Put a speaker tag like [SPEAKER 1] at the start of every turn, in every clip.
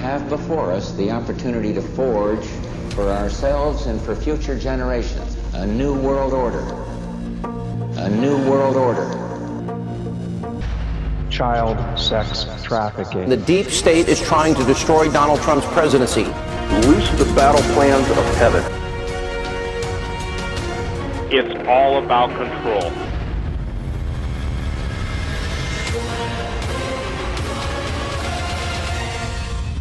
[SPEAKER 1] have before us the opportunity to forge for ourselves and for future generations a new world order. A new world order.
[SPEAKER 2] Child sex trafficking.
[SPEAKER 3] The deep state is trying to destroy Donald Trump's presidency.
[SPEAKER 4] Loose the battle plans of heaven.
[SPEAKER 5] It's all about control.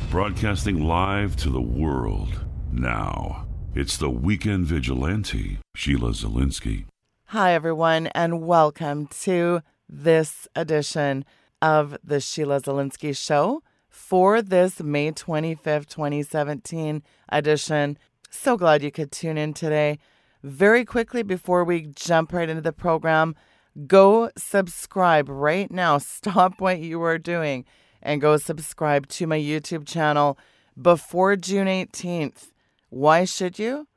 [SPEAKER 6] Broadcasting live to the world now. It's the Weekend Vigilante, Sheila Zilinsky.
[SPEAKER 7] Hi, everyone, and welcome to this edition of the Sheila Zilinsky Show for this May 25th, 2017 edition. So glad you could tune in today. Very quickly, before we jump right into the program, go subscribe right now. Stop what you are doing and go subscribe to my YouTube channel before June 18th. Why should you?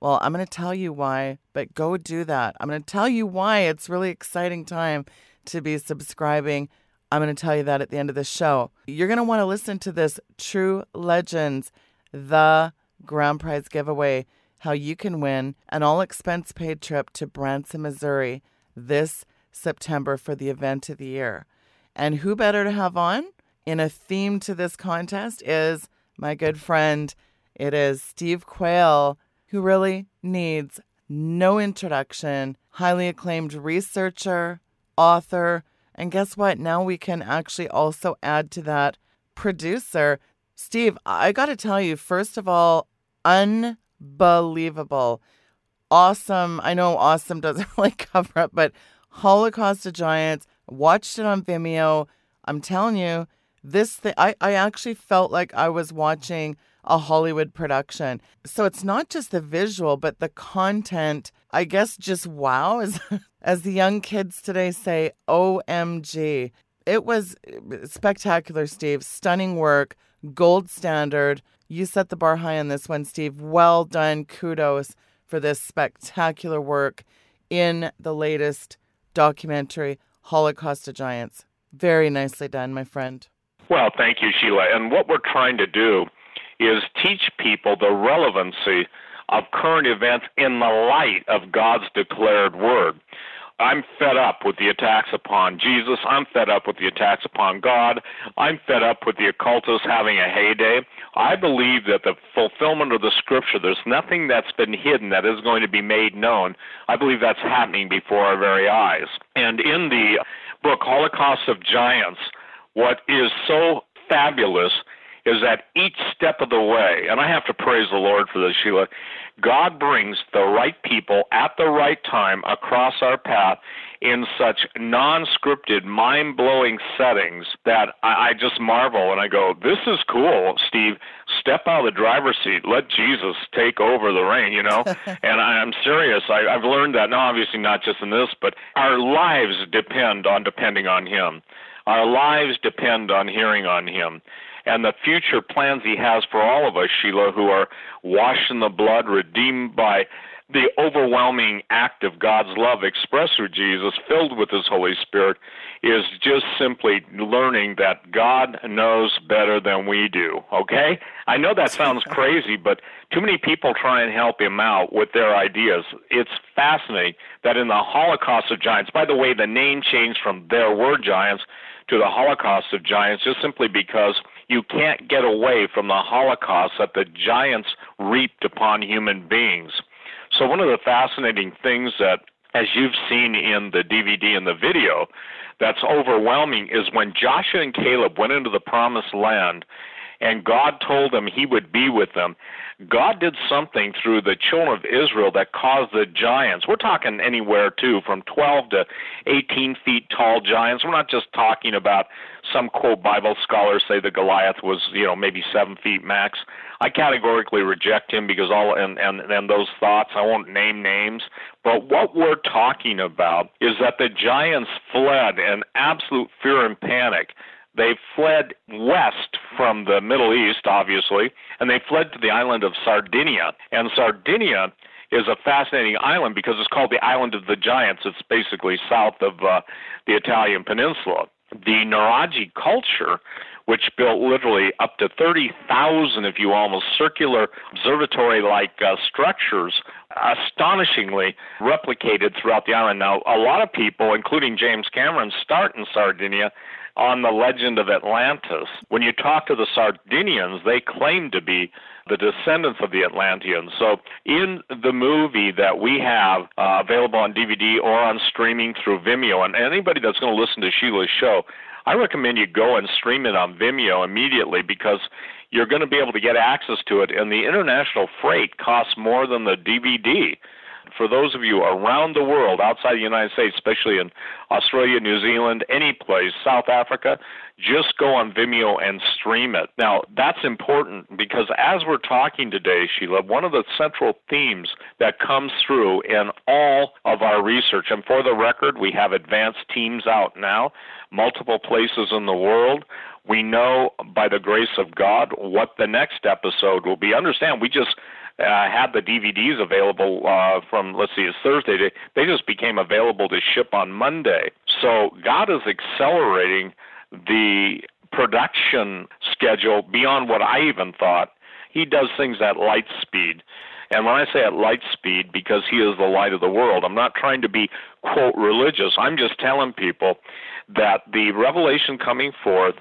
[SPEAKER 7] Well, I'm going to tell you why, but go do that. I'm going to tell you why it's really exciting time to be subscribing. I'm going to tell you that at the end of the show. You're going to want to listen to this True Legends, the grand prize giveaway, how you can win an all expense paid trip to Branson, Missouri this September for the event of the year. And who better to have on in a theme to this contest is my good friend. It is Steve Quayle, who really needs no introduction, highly acclaimed researcher, author, and guess what? Now we can actually also add to that producer. Steve, I got to tell you, first of all, unbelievable. Awesome. I know awesome doesn't really cover up, but Holocaust of Giants, watched it on Vimeo. I'm telling you, this thing, I, I actually felt like I was watching a Hollywood production. So it's not just the visual, but the content, I guess just wow, as, as the young kids today say, OMG. It was eh, spectacular, Steve. Stunning work, gold standard. You set the bar high on this one, Steve. Well done. Kudos for this spectacular work in the latest documentary, Holocaust of Giants. Very nicely done, my friend.
[SPEAKER 5] Well, thank you, Sheila. And what we're trying to do is teach people the relevancy of current events in the light of God's declared word. I'm fed up with the attacks upon Jesus. I'm fed up with the attacks upon God. I'm fed up with the occultists having a heyday. I believe that the fulfillment of the scripture, there's nothing that's been hidden that is going to be made known. I believe that's happening before our very eyes. And in the book Holocaust of Giants, what is so fabulous is that each step of the way, and I have to praise the Lord for this, Sheila, God brings the right people at the right time across our path in such non scripted, mind blowing settings that I, I just marvel and I go, This is cool, Steve. Step out of the driver's seat. Let Jesus take over the reign, you know? and I, I'm serious. I, I've learned that, now, obviously, not just in this, but our lives depend on depending on Him. Our lives depend on hearing on Him. And the future plans He has for all of us, Sheila, who are washed in the blood, redeemed by the overwhelming act of God's love expressed through Jesus, filled with His Holy Spirit, is just simply learning that God knows better than we do. Okay? I know that sounds crazy, but too many people try and help Him out with their ideas. It's fascinating that in the Holocaust of Giants, by the way, the name changed from There Were Giants to the Holocaust of Giants just simply because you can't get away from the Holocaust that the giants reaped upon human beings. So, one of the fascinating things that, as you've seen in the DVD and the video, that's overwhelming is when Joshua and Caleb went into the promised land and God told them he would be with them. God did something through the children of Israel that caused the giants. We're talking anywhere too, from 12 to 18 feet tall giants. We're not just talking about some quote Bible scholars say that Goliath was, you know, maybe seven feet max. I categorically reject him because all and and and those thoughts. I won't name names, but what we're talking about is that the giants fled in absolute fear and panic. They fled west from the Middle East, obviously, and they fled to the island of Sardinia. And Sardinia is a fascinating island because it's called the Island of the Giants. It's basically south of uh, the Italian peninsula. The Nuragic culture which built literally up to 30,000, if you almost, circular observatory like uh, structures, astonishingly replicated throughout the island. Now, a lot of people, including James Cameron, start in Sardinia on the legend of Atlantis. When you talk to the Sardinians, they claim to be the descendants of the Atlanteans. So, in the movie that we have uh, available on DVD or on streaming through Vimeo, and anybody that's going to listen to Sheila's show, I recommend you go and stream it on Vimeo immediately because you're going to be able to get access to it, and the international freight costs more than the DVD for those of you around the world outside the United States, especially in Australia, New Zealand, any place, South Africa, just go on Vimeo and stream it. Now, that's important because as we're talking today, Sheila, one of the central themes that comes through in all of our research, and for the record, we have advanced teams out now, multiple places in the world. We know by the grace of God what the next episode will be. Understand, we just uh, had the DVDs available uh, from let's see, it's Thursday. They, they just became available to ship on Monday. So God is accelerating the production schedule beyond what I even thought. He does things at light speed. And when I say at light speed, because he is the light of the world, I'm not trying to be, quote, religious. I'm just telling people that the revelation coming forth,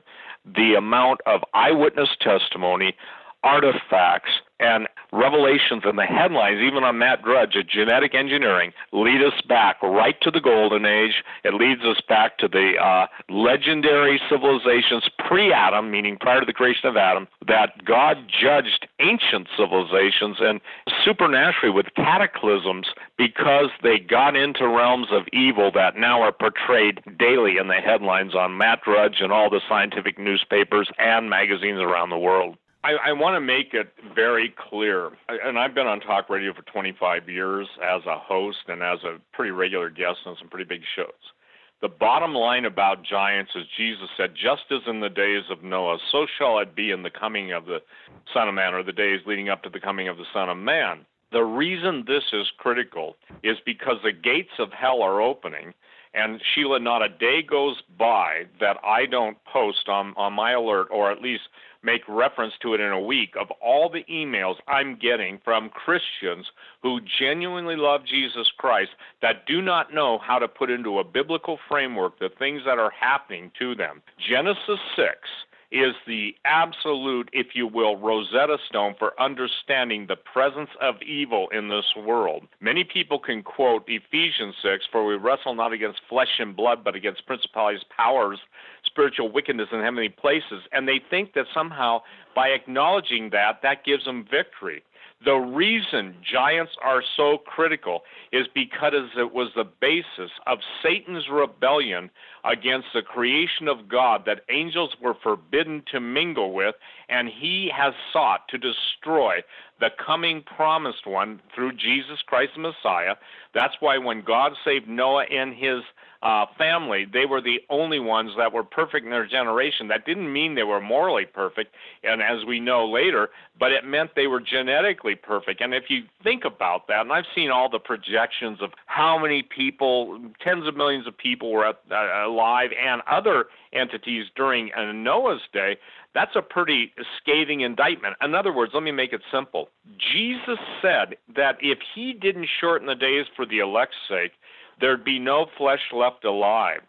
[SPEAKER 5] the amount of eyewitness testimony, artifacts, and revelations in the headlines, even on Matt Drudge of genetic engineering, lead us back right to the golden age. It leads us back to the uh, legendary civilizations pre Adam, meaning prior to the creation of Adam, that God judged ancient civilizations and supernaturally with cataclysms because they got into realms of evil that now are portrayed daily in the headlines on Matt Drudge and all the scientific newspapers and magazines around the world. I, I want to make it very clear, and I've been on talk radio for 25 years as a host and as a pretty regular guest on some pretty big shows. The bottom line about giants is Jesus said, just as in the days of Noah, so shall it be in the coming of the Son of Man, or the days leading up to the coming of the Son of Man. The reason this is critical is because the gates of hell are opening. And Sheila, not a day goes by that I don't post on, on my alert, or at least make reference to it in a week of all the emails I'm getting from Christians who genuinely love Jesus Christ that do not know how to put into a biblical framework the things that are happening to them. Genesis 6 is the absolute, if you will, Rosetta Stone for understanding the presence of evil in this world. Many people can quote Ephesians 6 For we wrestle not against flesh and blood, but against principalities, powers, spiritual wickedness in heavenly places. And they think that somehow by acknowledging that, that gives them victory. The reason giants are so critical is because it was the basis of Satan's rebellion against the creation of God that angels were forbidden to mingle with, and he has sought to destroy the coming promised one through Jesus Christ the Messiah. That's why when God saved Noah and his uh, family, they were the only ones that were perfect in their generation. That didn't mean they were morally perfect, and as we know later, but it meant they were genetically perfect. And if you think about that, and I've seen all the projections of how many people, tens of millions of people were uh, alive, and other entities during uh, Noah's day, that's a pretty scathing indictment. In other words, let me make it simple. Jesus said that if he didn't shorten the days for the elect's sake, there'd be no flesh left alive.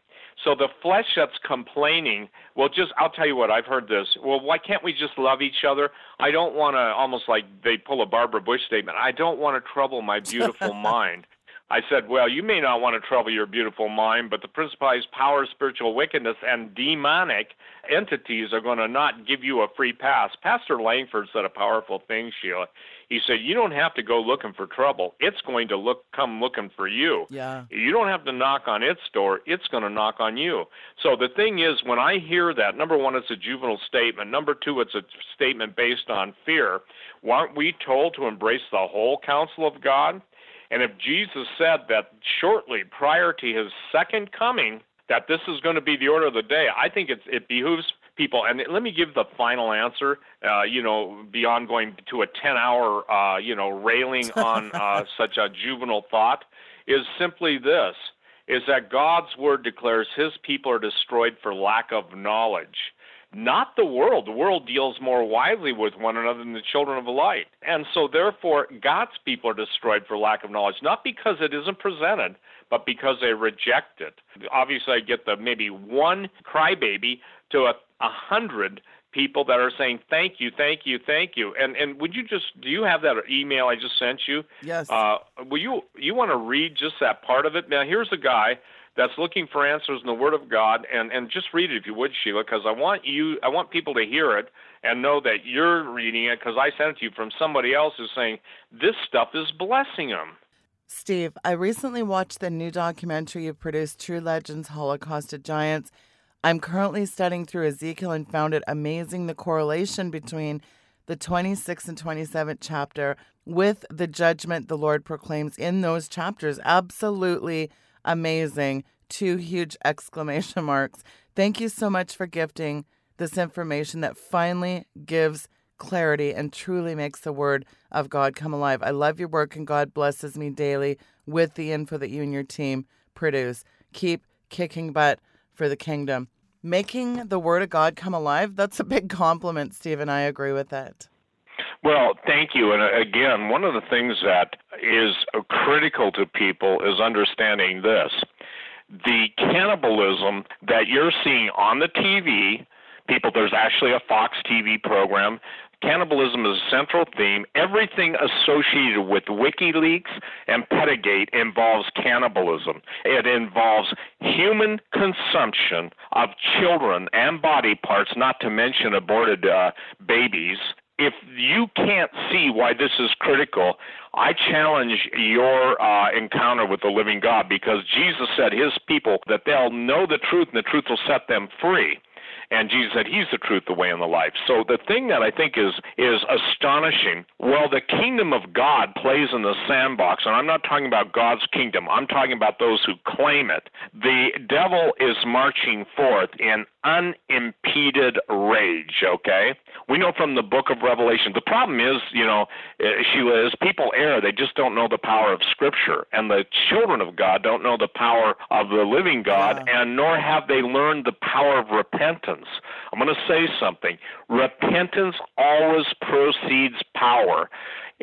[SPEAKER 5] So the flesh that's complaining, well, just I'll tell you what I've heard this. Well, why can't we just love each other? I don't want to almost like they pull a Barbara Bush statement. I don't want to trouble my beautiful mind. I said, well, you may not want to trouble your beautiful mind, but the principalities, power, spiritual wickedness, and demonic entities are going to not give you a free pass. Pastor Langford said a powerful thing, Sheila. He said, you don't have to go looking for trouble. It's going to look come looking for you.
[SPEAKER 7] Yeah.
[SPEAKER 5] You don't have to knock on its door. It's going to knock on you. So the thing is, when I hear that, number one, it's a juvenile statement. Number two, it's a statement based on fear. Aren't we told to embrace the whole counsel of God? And if Jesus said that shortly prior to his second coming, that this is going to be the order of the day, I think it's, it behooves people. And let me give the final answer, uh, you know, beyond going to a 10 hour, uh, you know, railing on uh, such a juvenile thought, is simply this is that God's word declares his people are destroyed for lack of knowledge. Not the world. The world deals more wisely with one another than the children of the light. And so, therefore, God's people are destroyed for lack of knowledge, not because it isn't presented, but because they reject it. Obviously, I get the maybe one crybaby to a, a hundred people that are saying thank you, thank you, thank you. And and would you just do you have that email I just sent you?
[SPEAKER 7] Yes.
[SPEAKER 5] Uh, will you you want to read just that part of it? Now here's a guy that's looking for answers in the Word of God, and and just read it if you would, Sheila, because I want you I want people to hear it and know that you're reading it because I sent it to you from somebody else who's saying this stuff is blessing them.
[SPEAKER 7] Steve, I recently watched the new documentary you produced, True Legends Holocaust of Giants. I'm currently studying through Ezekiel and found it amazing the correlation between the 26th and 27th chapter with the judgment the Lord proclaims in those chapters. Absolutely amazing. Two huge exclamation marks. Thank you so much for gifting this information that finally gives clarity and truly makes the word of God come alive. I love your work and God blesses me daily with the info that you and your team produce. Keep kicking butt for the kingdom. Making the word of God come alive, that's a big compliment, Stephen. I agree with that.
[SPEAKER 5] Well, thank you. And uh, again, one of the things that is critical to people is understanding this. The cannibalism that you're seeing on the TV, people, there's actually a Fox TV program Cannibalism is a central theme. Everything associated with WikiLeaks and Pedigate involves cannibalism. It involves human consumption of children and body parts, not to mention aborted uh, babies. If you can't see why this is critical, I challenge your uh, encounter with the living God because Jesus said his people that they'll know the truth and the truth will set them free. And Jesus said, He's the truth, the way, and the life. So the thing that I think is is astonishing, well, the kingdom of God plays in the sandbox, and I'm not talking about God's kingdom. I'm talking about those who claim it. The devil is marching forth in unimpeded rage, okay? We know from the book of Revelation. The problem is, you know, uh, Sheila, is people err. They just don't know the power of Scripture. And the children of God don't know the power of the living God, yeah. and nor have they learned the power of repentance. I'm going to say something. Repentance always precedes power.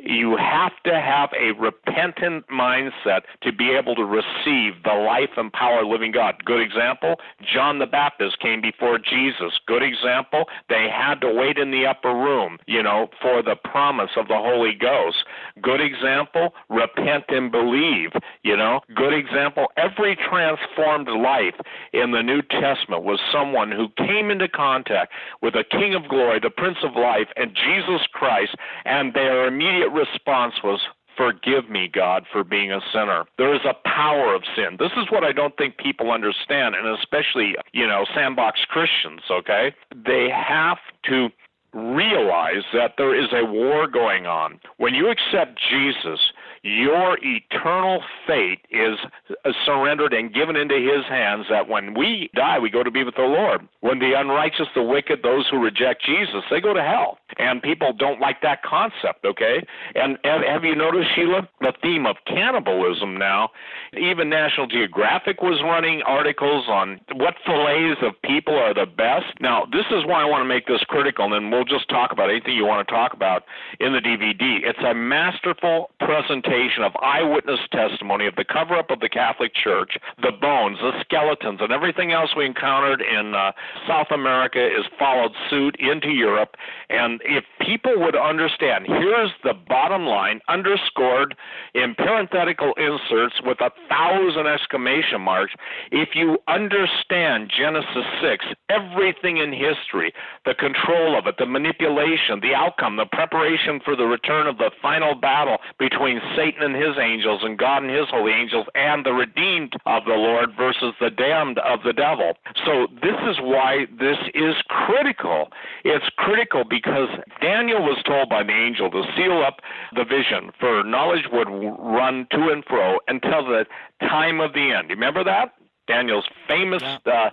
[SPEAKER 5] You have to have a repentant mindset to be able to receive the life and power of living God. Good example, John the Baptist came before Jesus. Good example, they had to wait in the upper room, you know, for the promise of the Holy Ghost. Good example, repent and believe, you know. Good example, every transformed life in the New Testament was someone who came into contact with the King of Glory, the Prince of Life, and Jesus Christ, and their immediate response was, Forgive me, God, for being a sinner. There is a power of sin. This is what I don't think people understand, and especially, you know, sandbox Christians, okay? They have to realize that there is a war going on. When you accept Jesus, your eternal fate is surrendered and given into his hands that when we die, we go to be with the Lord. When the unrighteous, the wicked, those who reject Jesus, they go to hell. And people don't like that concept, okay? And, have you noticed, Sheila, the theme of cannibalism now? Even National Geographic was running articles on what fillets of people are the best. Now, this is why I want to make this critical, and then we'll just talk about anything you want to talk about in the DVD. It's a masterful presentation presentation of eyewitness testimony of the cover up of the Catholic Church, the bones, the skeletons, and everything else we encountered in uh, South America is followed suit into Europe. And if people would understand, here's the bottom line underscored in parenthetical inserts with a thousand exclamation marks. If you understand Genesis 6, everything in history, the control of it, the manipulation, the outcome, the preparation for the return of the final battle between Satan and his angels and God and his holy angels and the redeemed of the Lord versus the damned of the devil. So this is why this is critical. It's critical because Daniel was told by the angel to seal up the vision for knowledge would run to and fro until the time of the end. Remember that? Daniel's famous uh,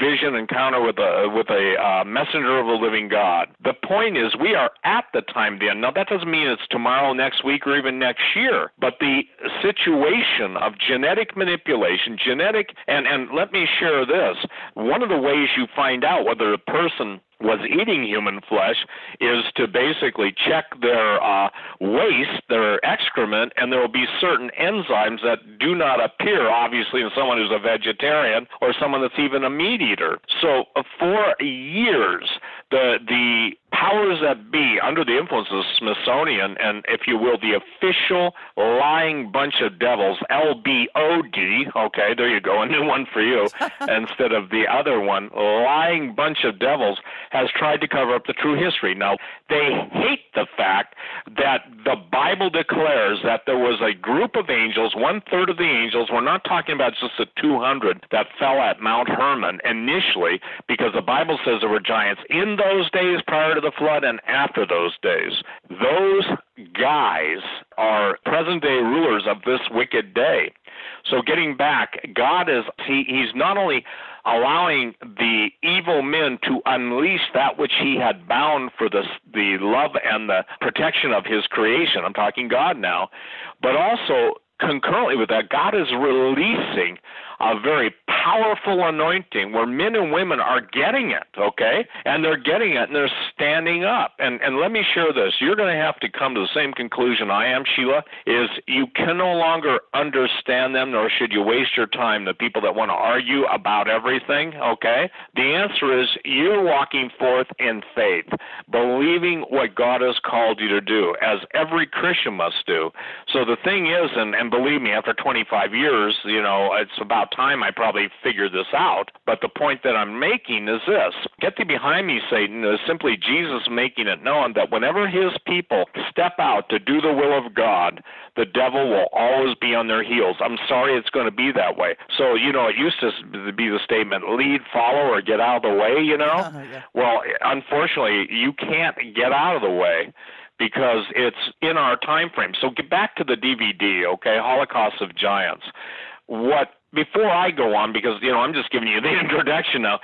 [SPEAKER 5] vision encounter with a with a uh, messenger of the living God. The point is, we are at the time of the end. Now, that doesn't mean it's tomorrow, next week, or even next year. But the situation of genetic manipulation, genetic, and and let me share this. One of the ways you find out whether a person was eating human flesh is to basically check their uh, waste, their excrement, and there will be certain enzymes that do not appear, obviously, in someone who's a vegetarian or someone that's even a meat eater. So uh, for years, the the powers that be under the influence of the Smithsonian and, if you will, the official lying bunch of devils, LBOD, okay, there you go, a new one for you, instead of the other one, lying bunch of devils, has tried to cover up the true history. Now, they hate the fact that the Bible declares that there was a group of angels, one third of the angels, we're not talking about just the 200 that fell at Mount Hermon initially, because the Bible says there were giants in those days prior to the flood and after those days. Those guys are present day rulers of this wicked day. So getting back, God is he, he's not only allowing the evil men to unleash that which he had bound for the the love and the protection of his creation. I'm talking God now, but also concurrently with that, God is releasing a very powerful anointing where men and women are getting it, okay? And they're getting it and they're standing up. And and let me share this. You're going to have to come to the same conclusion I am, Sheila, is you can no longer understand them nor should you waste your time the people that want to argue about everything, okay? The answer is you're walking forth in faith, believing what God has called you to do as every Christian must do. So the thing is and and believe me after 25 years, you know, it's about about time I probably figured this out. But the point that I'm making is this Get thee behind me, Satan, is simply Jesus making it known that whenever his people step out to do the will of God, the devil will always be on their heels. I'm sorry it's going to be that way. So, you know, it used to be the statement lead, follow, or get out of the way, you know? Uh, yeah. Well, unfortunately, you can't get out of the way because it's in our time frame. So get back to the DVD, okay? Holocaust of Giants. What before I go on, because you know I'm just giving you the introduction now.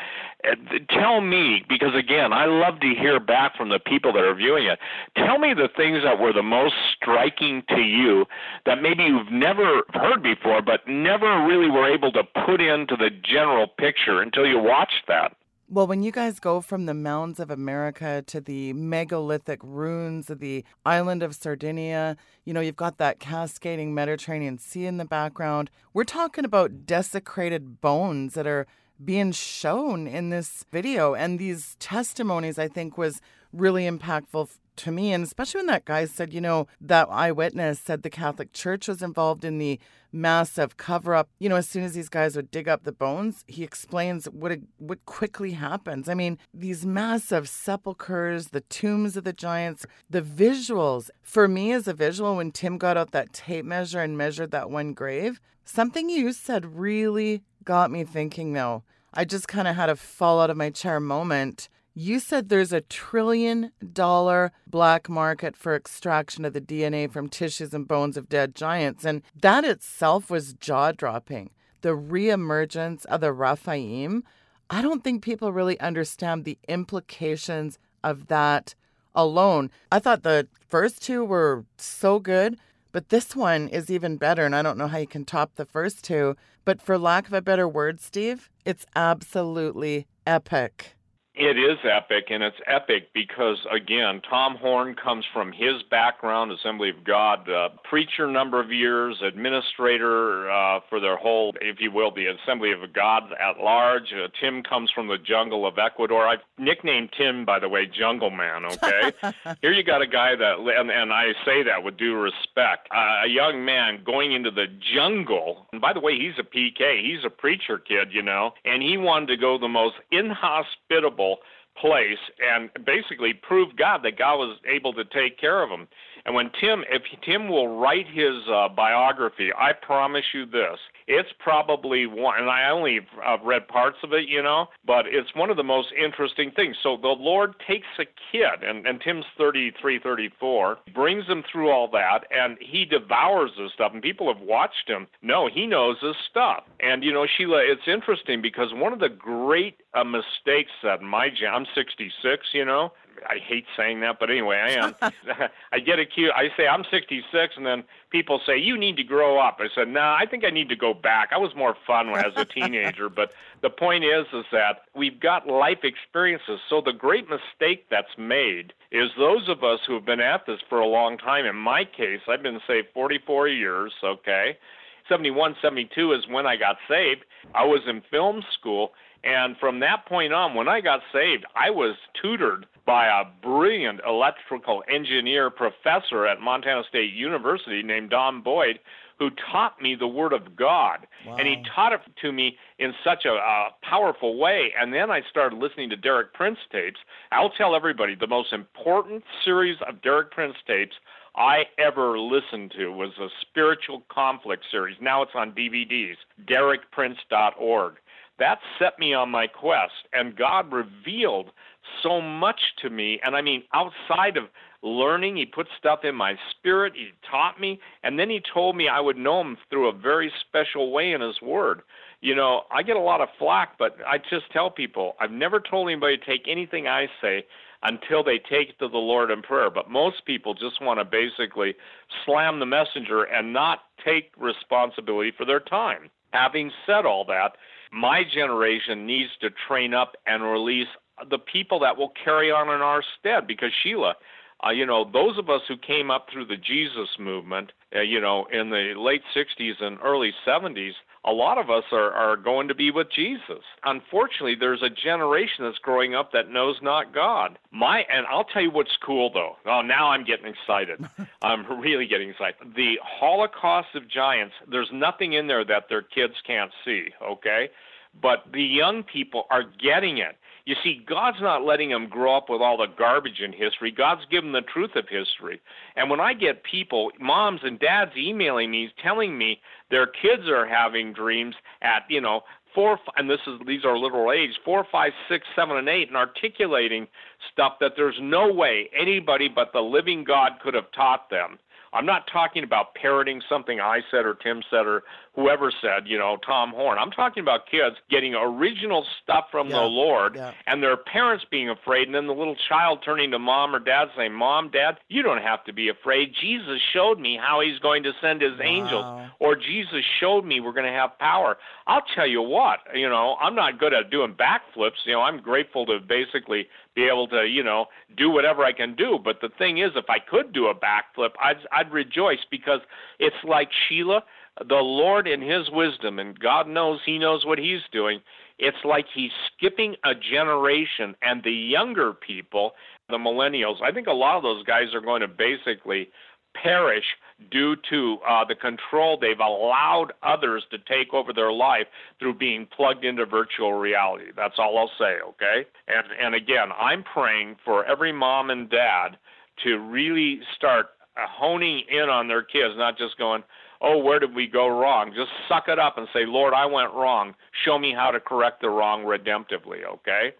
[SPEAKER 5] Uh, tell me, because again, I love to hear back from the people that are viewing it. Tell me the things that were the most striking to you that maybe you've never heard before, but never really were able to put into the general picture until you watched that.
[SPEAKER 7] Well, when you guys go from the mounds of America to the megalithic ruins of the island of Sardinia, you know, you've got that cascading Mediterranean Sea in the background. We're talking about desecrated bones that are being shown in this video. And these testimonies, I think, was really impactful to me. And especially when that guy said, you know, that eyewitness said the Catholic Church was involved in the massive cover up. You know, as soon as these guys would dig up the bones, he explains what it, what quickly happens. I mean, these massive sepulchers, the tombs of the giants, the visuals. For me, as a visual, when Tim got out that tape measure and measured that one grave, something you said really got me thinking. Though I just kind of had a fall out of my chair moment you said there's a trillion dollar black market for extraction of the DNA from tissues and bones of dead giants, and that itself was jaw dropping. The reemergence of the Rephaim, I don't think people really understand the implications of that alone. I thought the first two were so good, but this one is even better, and I don't know how you can top the first two. But for lack of a better word, Steve, it's absolutely epic.
[SPEAKER 5] It is epic, and it's epic because, again, Tom Horn comes from his background, Assembly of God, uh, preacher number of years, administrator uh, for their whole, if you will, the Assembly of God at large. Uh, Tim comes from the jungle of Ecuador. I've nicknamed Tim, by the way, Jungle Man, okay? Here you got a guy that, and, and I say that with due respect, uh, a young man going into the jungle. And by the way, he's a PK, he's a preacher kid, you know, and he wanted to go the most inhospitable place and basically prove God that God was able to take care of him. And when Tim, if Tim will write his uh, biography, I promise you this, it's probably one, and I only uh, read parts of it, you know, but it's one of the most interesting things. So the Lord takes a kid, and, and Tim's 33, 34, brings him through all that, and he devours this stuff. And people have watched him. No, he knows this stuff. And, you know, Sheila, it's interesting because one of the great uh, mistakes that my, I'm 66, you know, I hate saying that, but anyway, I am. I get accused. I say I'm 66, and then people say you need to grow up. I said, no, nah, I think I need to go back. I was more fun as a teenager, but the point is, is that we've got life experiences. So the great mistake that's made is those of us who have been at this for a long time. In my case, I've been say 44 years. Okay. 71, 72 is when I got saved. I was in film school, and from that point on, when I got saved, I was tutored by a brilliant electrical engineer professor at Montana State University named Don Boyd, who taught me the Word of God. Wow. And he taught it to me in such a, a powerful way. And then I started listening to Derek Prince tapes. I'll tell everybody the most important series of Derek Prince tapes I ever listened to was a spiritual conflict series. Now it's on DVDs, derekprince.org. That set me on my quest, and God revealed so much to me. And I mean, outside of learning, He put stuff in my spirit, He taught me, and then He told me I would know Him through a very special way in His Word. You know, I get a lot of flack, but I just tell people I've never told anybody to take anything I say until they take it to the Lord in prayer. But most people just want to basically slam the messenger and not take responsibility for their time. Having said all that, my generation needs to train up and release the people that will carry on in our stead because Sheila, uh, you know, those of us who came up through the Jesus movement, uh, you know, in the late 60s and early 70s, a lot of us are, are going to be with Jesus. Unfortunately, there's a generation that's growing up that knows not God. My and I'll tell you what's cool though. Oh, now I'm getting excited. I'm really getting excited. The Holocaust of Giants, there's nothing in there that their kids can't see, okay? But the young people are getting it. You see, God's not letting them grow up with all the garbage in history. God's given the truth of history. And when I get people, moms and dads emailing me, telling me their kids are having dreams at, you know, four, and this is these are literal age, four, five, six, seven, and eight, and articulating stuff that there's no way anybody but the living God could have taught them. I'm not talking about parroting something I said or Tim said or whoever said, you know, Tom Horn. I'm talking about kids getting original stuff from yeah. the Lord yeah. and their parents being afraid, and then the little child turning to mom or dad saying, Mom, Dad, you don't have to be afraid. Jesus showed me how he's going to send his wow. angels, or Jesus showed me we're going to have power. I'll tell you what, you know, I'm not good at doing backflips. You know, I'm grateful to basically be able to, you know, do whatever I can do. But the thing is, if I could do a backflip, I'd, I'd rejoice because it's like Sheila the Lord in His wisdom, and God knows He knows what He's doing, it's like He's skipping a generation, and the younger people, the millennials, I think a lot of those guys are going to basically perish due to uh, the control they've allowed others to take over their life through being plugged into virtual reality. That's all I'll say, okay? And and again, I'm praying for every mom and dad to really start honing in on their kids, not just going, oh, where did we go wrong? Just suck it up and say, Lord, I went wrong. Show me how to correct the wrong redemptively, okay?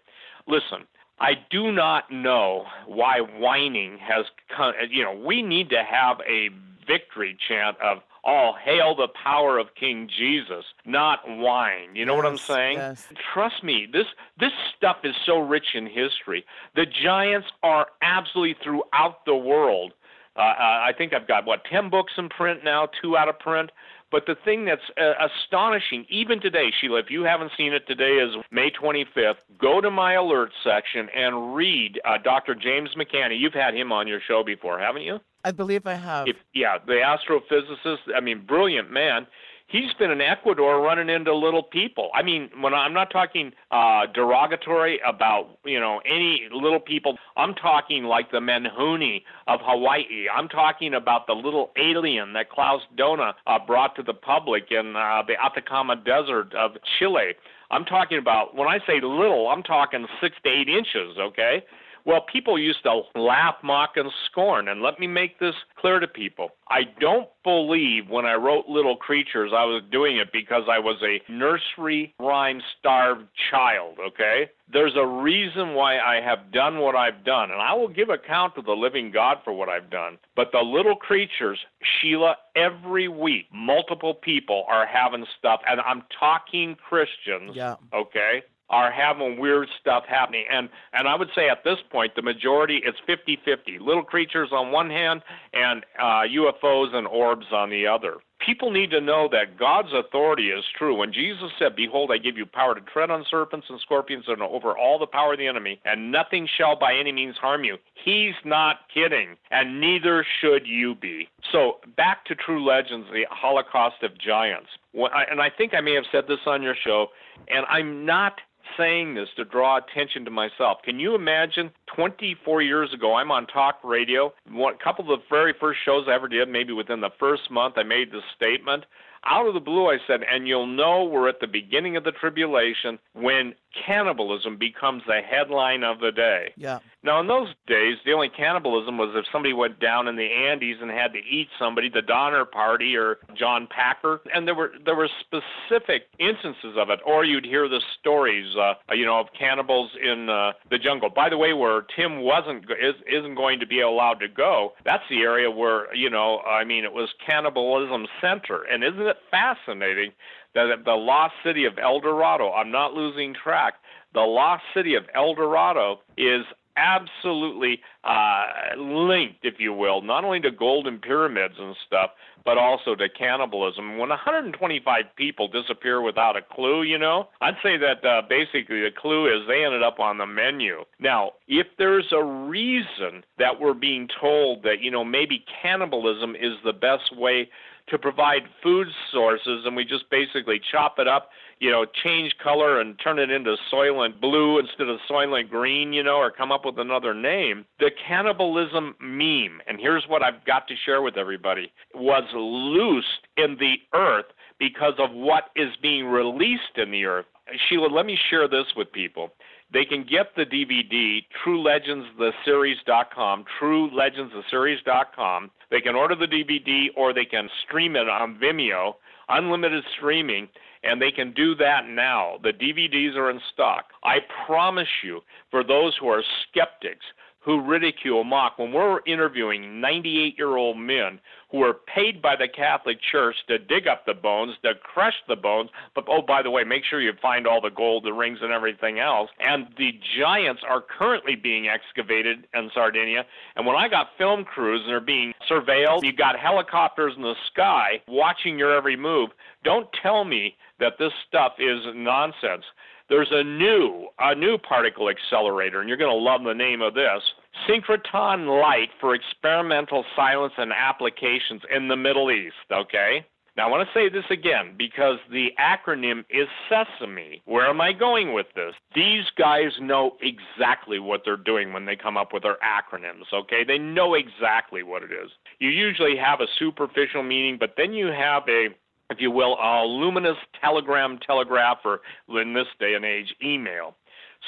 [SPEAKER 5] Listen, I do not know why whining has come. You know, we need to have a victory chant of all hail the power of King Jesus, not whine. You know
[SPEAKER 7] yes,
[SPEAKER 5] what I'm saying?
[SPEAKER 7] Yes.
[SPEAKER 5] Trust me, this this stuff is so rich in history. The giants are absolutely throughout the world. Uh, I think I've got what ten books in print now, two out of print. But the thing that's uh, astonishing, even today, Sheila, if you haven't seen it, today is May 25th. Go to my alert section and read uh, Dr. James McCanney. You've had him on your show before, haven't you?
[SPEAKER 7] I believe I have.
[SPEAKER 5] If, yeah, the astrophysicist. I mean, brilliant man he's been in Ecuador running into little people. I mean, when I'm not talking uh, derogatory about you know any little people, I'm talking like the Menehune of Hawaii. I'm talking about the little alien that Klaus Dona uh, brought to the public in uh, the Atacama Desert of Chile. I'm talking about when I say little, I'm talking six to eight inches. Okay. Well, people used to laugh, mock, and scorn. And let me make this clear to people. I don't believe when I wrote Little Creatures, I was doing it because I was a nursery rhyme starved child, okay? There's a reason why I have done what I've done, and I will give account to the living God for what I've done. But the Little Creatures, Sheila, every week, multiple people are having stuff, and I'm talking Christians,
[SPEAKER 7] yeah.
[SPEAKER 5] okay? Are having weird stuff happening. And and I would say at this point, the majority it's 50-50. Little creatures on one hand and uh, UFOs and orbs on the other people need to know that God's authority is true. When Jesus said, Behold, I give you power to tread on serpents and scorpions and over all the power of the enemy, and nothing shall by any means harm you, he's not kidding, and neither should you be. So, back to True Legends, the Holocaust of Giants. And I think I may have said this on your show, and I'm not saying this to draw attention to myself. Can you imagine 24 years ago, I'm on talk radio. One, a couple of the very first shows I ever did, maybe within the first month, I made this statement out of the blue, I said, and you'll know we're at the beginning of the tribulation when cannibalism becomes the headline of the day.
[SPEAKER 7] Yeah.
[SPEAKER 5] Now, in those days, the only cannibalism was if somebody went down in the Andes and had to eat somebody, the Donner Party or John Packer, and there were there were specific instances of it. Or you'd hear the stories, uh, you know, of cannibals in uh, the jungle. By the way, where Tim wasn't is, isn't going to be allowed to go. That's the area where you know, I mean, it was cannibalism center, and isn't it fascinating that the lost city of El Dorado, I'm not losing track, the lost city of El Dorado is absolutely uh, linked, if you will, not only to golden pyramids and stuff, but also to cannibalism. When 125 people disappear without a clue, you know, I'd say that uh, basically the clue is they ended up on the menu. Now, if there's a reason that we're being told that, you know, maybe cannibalism is the best way to provide food sources and we just basically chop it up you know, change color and turn it into Soylent Blue instead of Soylent Green, you know, or come up with another name. The cannibalism meme, and here's what I've got to share with everybody, was loosed in the earth because of what is being released in the earth. Sheila, let me share this with people. They can get the DVD, TrueLegendsTheSeries.com, TrueLegendsTheSeries.com. They can order the DVD or they can stream it on Vimeo, unlimited streaming and they can do that now. The DVDs are in stock. I promise you, for those who are skeptics, who ridicule, mock, when we're interviewing 98 year old men who are paid by the Catholic Church to dig up the bones, to crush the bones, but oh, by the way, make sure you find all the gold, the rings, and everything else. And the giants are currently being excavated in Sardinia. And when I got film crews and they're being surveilled, you've got helicopters in the sky watching your every move. Don't tell me that this stuff is nonsense. There's a new a new particle accelerator, and you're going to love the name of this. Synchrotron Light for experimental science and applications in the Middle East, okay? Now, I want to say this again because the acronym is SESAME. Where am I going with this? These guys know exactly what they're doing when they come up with their acronyms, okay? They know exactly what it is. You usually have a superficial meaning, but then you have a if you will, a luminous telegram telegraph, or in this day and age, email.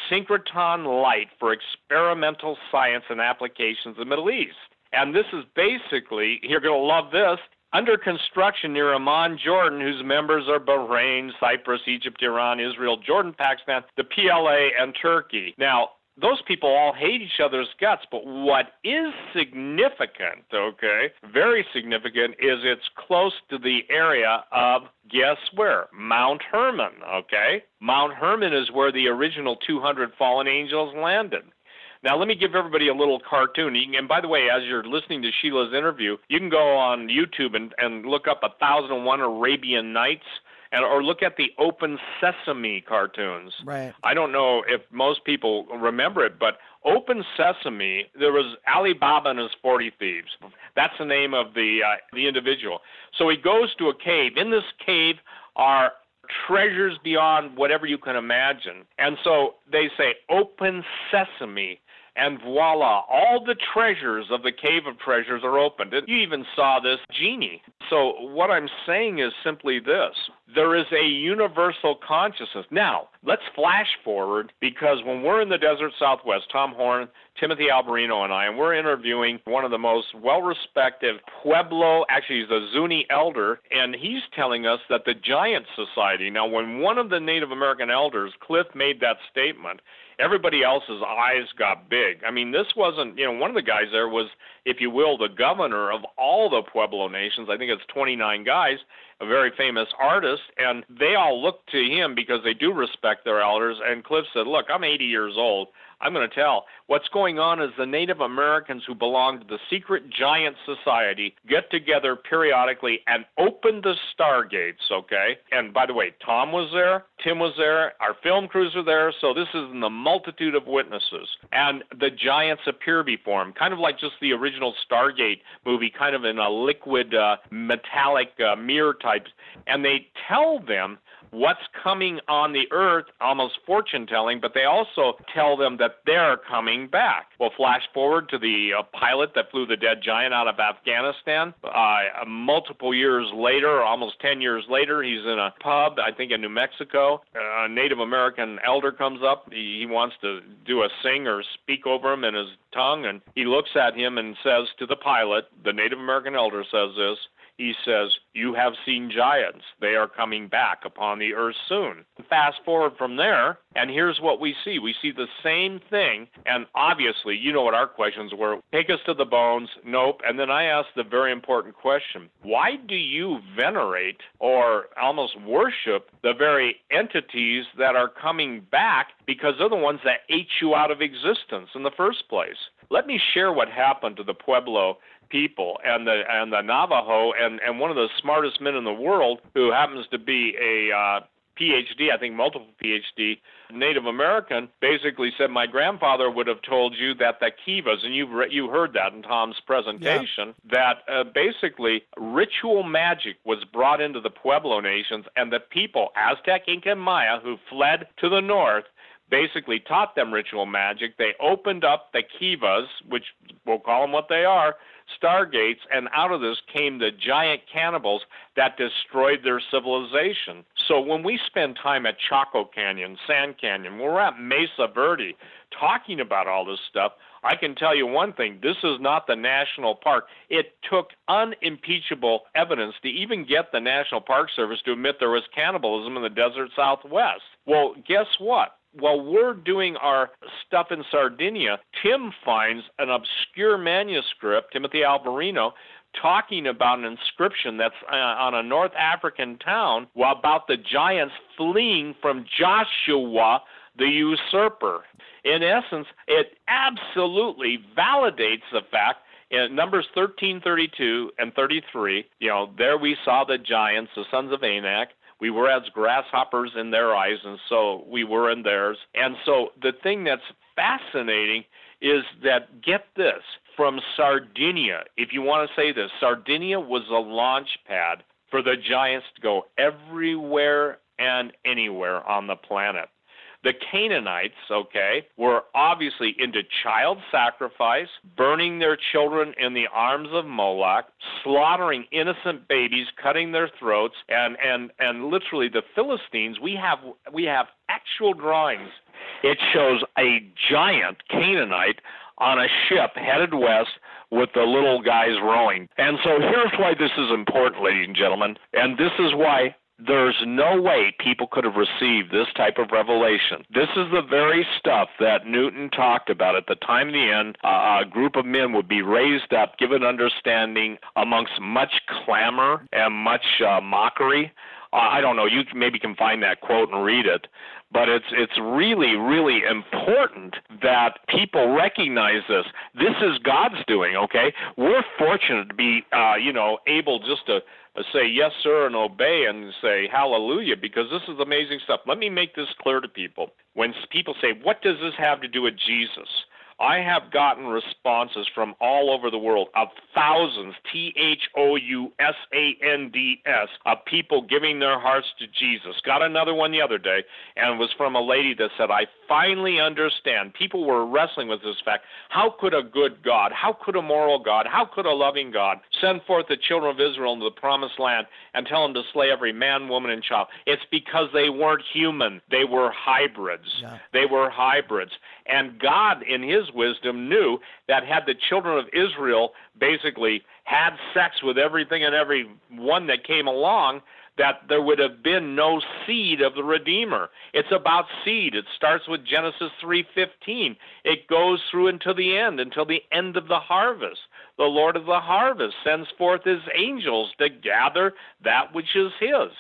[SPEAKER 5] Synchrotron Light for experimental science and applications in the Middle East. And this is basically, you're going to love this, under construction near Amman, Jordan, whose members are Bahrain, Cyprus, Egypt, Iran, Israel, Jordan, Pakistan, the PLA, and Turkey. Now, those people all hate each other's guts. But what is significant, okay, very significant, is it's close to the area of, guess where? Mount Hermon, okay? Mount Hermon is where the original 200 fallen angels landed. Now, let me give everybody a little cartoon. And by the way, as you're listening to Sheila's interview, you can go on YouTube and, and look up 1001 Arabian Nights and or look at the Open Sesame cartoons.
[SPEAKER 7] Right.
[SPEAKER 5] I don't know if most people remember it, but Open Sesame, there was Ali Baba and his 40 thieves. That's the name of the uh, the individual. So he goes to a cave. In this cave are treasures beyond whatever you can imagine. And so they say open sesame and voila, all the treasures of the Cave of Treasures are opened. And you even saw this genie. So, what I'm saying is simply this there is a universal consciousness. Now, let's flash forward because when we're in the desert southwest, Tom Horn, Timothy Alberino, and I, and we're interviewing one of the most well respected Pueblo, actually, he's a Zuni elder, and he's telling us that the Giant Society, now, when one of the Native American elders, Cliff, made that statement, everybody else's eyes got big. I mean, this wasn't, you know, one of the guys there was, if you will, the governor of all the Pueblo nations. I think it's 29 guys. A very famous artist, and they all looked to him because they do respect their elders. And Cliff said, Look, I'm 80 years old. I'm going to tell. What's going on is the Native Americans who belong to the secret giant society get together periodically and open the stargates, okay? And by the way, Tom was there, Tim was there, our film crews were there, so this is in the multitude of witnesses. And the giants appear before him, kind of like just the original Stargate movie, kind of in a liquid, uh, metallic uh, mirror type. And they tell them what's coming on the earth, almost fortune telling, but they also tell them that they're coming back. We'll flash forward to the uh, pilot that flew the dead giant out of Afghanistan. Uh, multiple years later, almost 10 years later, he's in a pub, I think in New Mexico. A Native American elder comes up. He, he wants to do a sing or speak over him in his tongue, and he looks at him and says to the pilot, the Native American elder says this, he says, You have seen giants. They are coming back upon the earth soon. Fast forward from there, and here's what we see we see the same thing. And obviously, you know what our questions were take us to the bones. Nope. And then I asked the very important question why do you venerate or almost worship the very entities that are coming back because they're the ones that ate you out of existence in the first place? Let me share what happened to the Pueblo people and the and the Navajo and and one of the smartest men in the world who happens to be a uh, PhD, I think multiple PhD, Native American, basically said my grandfather would have told you that the kivas, and you've re- you heard that in Tom's presentation, yeah. that uh, basically ritual magic was brought into the Pueblo nations, and the people, Aztec, Inca, and Maya, who fled to the north, basically taught them ritual magic. They opened up the kivas, which we'll call them what they are, stargates, and out of this came the giant cannibals that destroyed their civilization. So when we spend time at Chaco Canyon, Sand Canyon, we're at Mesa Verde talking about all this stuff, I can tell you one thing this is not the national park. It took unimpeachable evidence to even get the National Park Service to admit there was cannibalism in the desert southwest. Well, guess what? While we're doing our stuff in Sardinia, Tim finds an obscure manuscript, Timothy Alberino, talking about an inscription that's uh, on a North African town about the giants fleeing from Joshua the usurper. In essence, it absolutely validates the fact in Numbers 13, 32, and 33, you know, there we saw the giants, the sons of Anak. We were as grasshoppers in their eyes, and so we were in theirs. And so the thing that's fascinating is that, get this, from Sardinia, if you want to say this, Sardinia was a launch pad for the giants to go everywhere and anywhere on the planet. The Canaanites, okay, were obviously into child sacrifice, burning their children in the arms of Moloch, slaughtering innocent babies, cutting their throats, and and and literally the Philistines. We have we have actual drawings. It shows a giant Canaanite on a ship headed west with the little guys rowing. And so here's why this is important, ladies and gentlemen. And this is why there's no way people could have received this type of revelation. This is the very stuff that Newton talked about at the time of the end. A group of men would be raised up, given understanding amongst much clamor and much uh, mockery. Uh, I don't know. You maybe can find that quote and read it, but it's it's really really important that people recognize this. This is God's doing. Okay, we're fortunate to be uh, you know able just to Uh, say yes, sir, and obey and say hallelujah because this is amazing stuff. Let me make this clear to people. When people say, What does this have to do with Jesus? I have gotten responses from all over the world of thousands, T H O U S A N D S, of people giving their hearts to Jesus. Got another one the other day, and it was from a lady that said, I finally understand. People were wrestling with this fact. How could a good God, how could a moral God, how could a loving God send forth the children of Israel into the promised land and tell them to slay every man, woman, and child? It's because they weren't human, they were hybrids. Yeah. They were hybrids. And God, in His wisdom, knew that had the children of Israel basically had sex with everything and every one that came along, that there would have been no seed of the redeemer it's about seed it starts with genesis 3:15 it goes through until the end until the end of the harvest the Lord of the harvest sends forth his angels to gather that which is his.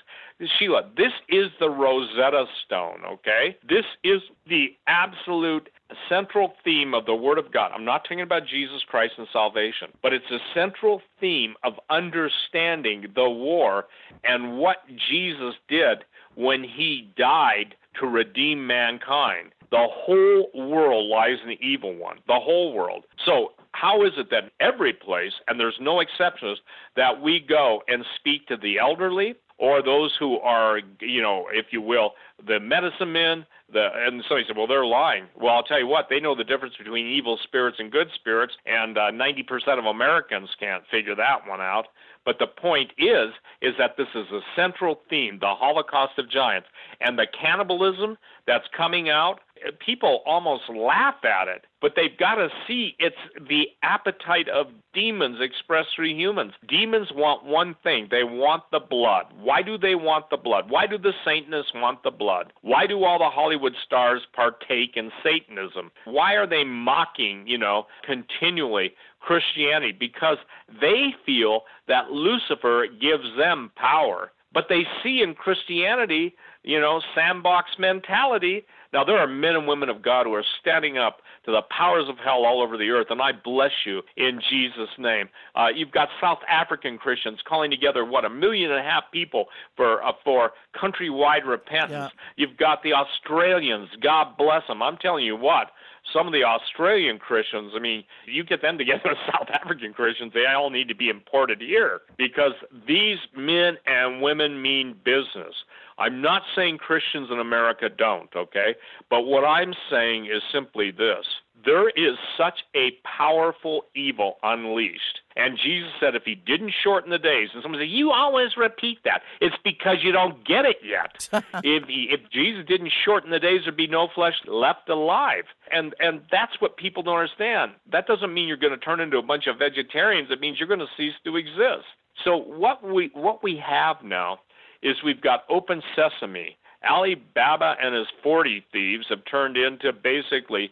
[SPEAKER 5] Sheila, this is the Rosetta Stone, okay? This is the absolute central theme of the Word of God. I'm not talking about Jesus Christ and salvation, but it's a central theme of understanding the war and what Jesus did when he died to redeem mankind. The whole world lies in the evil one, the whole world. So, how is it that every place, and there's no exceptions, that we go and speak to the elderly, or those who are, you know, if you will, the medicine men. The and somebody said, well, they're lying. Well, I'll tell you what, they know the difference between evil spirits and good spirits, and uh, 90% of Americans can't figure that one out. But the point is, is that this is a central theme, the Holocaust of giants, and the cannibalism that's coming out people almost laugh at it, but they've got to see it's the appetite of demons expressed through humans. Demons want one thing they want the blood. Why do they want the blood? Why do the Satanists want the blood? Why do all the Hollywood stars partake in Satanism? Why are they mocking, you know, continually Christianity? Because they feel that Lucifer gives them power. But they see in Christianity, you know, sandbox mentality now, there are men and women of God who are standing up to the powers of hell all over the earth, and I bless you in Jesus' name. Uh, you've got South African Christians calling together, what, a million and a half people for, uh, for countrywide repentance. Yeah. You've got the Australians, God bless them. I'm telling you what, some of the Australian Christians, I mean, you get them together with South African Christians, they all need to be imported here because these men and women mean business. I'm not saying Christians in America don't, okay? But what I'm saying is simply this there is such a powerful evil unleashed. And Jesus said if he didn't shorten the days, and someone said, You always repeat that. It's because you don't get it yet. if, he, if Jesus didn't shorten the days, there'd be no flesh left alive. And, and that's what people don't understand. That doesn't mean you're going to turn into a bunch of vegetarians, it means you're going to cease to exist. So what we what we have now is we've got open sesame. Ali Baba and his 40 thieves have turned into basically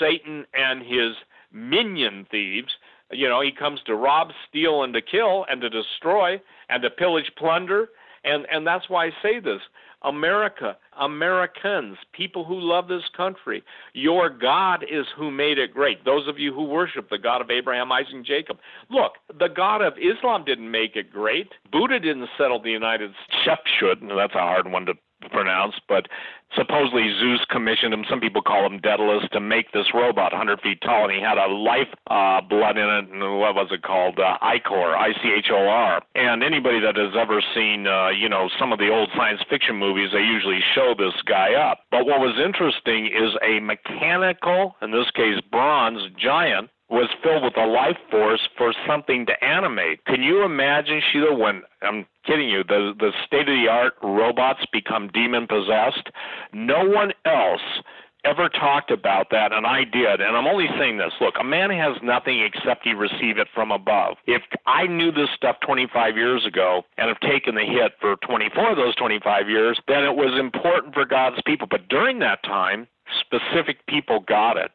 [SPEAKER 5] Satan and his minion thieves. You know, he comes to rob, steal, and to kill, and to destroy, and to pillage, plunder. And, and that's why I say this. America, Americans, people who love this country. Your God is who made it great. Those of you who worship the God of Abraham, Isaac, and Jacob. Look, the God of Islam didn't make it great. Buddha didn't settle the United States. Shep should, that's a hard one to pronounced, but supposedly Zeus commissioned him. Some people call him Daedalus to make this robot 100 feet tall, and he had a life uh, blood in it. And what was it called? Uh, Ichor, I-C-H-O-R. And anybody that has ever seen, uh, you know, some of the old science fiction movies, they usually show this guy up. But what was interesting is a mechanical, in this case, bronze giant was filled with a life force for something to animate. Can you imagine, Sheila, when I'm kidding you, the the state of the art robots become demon possessed? No one else ever talked about that, and I did. And I'm only saying this look, a man has nothing except he receive it from above. If I knew this stuff 25 years ago and have taken the hit for 24 of those 25 years, then it was important for God's people. But during that time, specific people got it.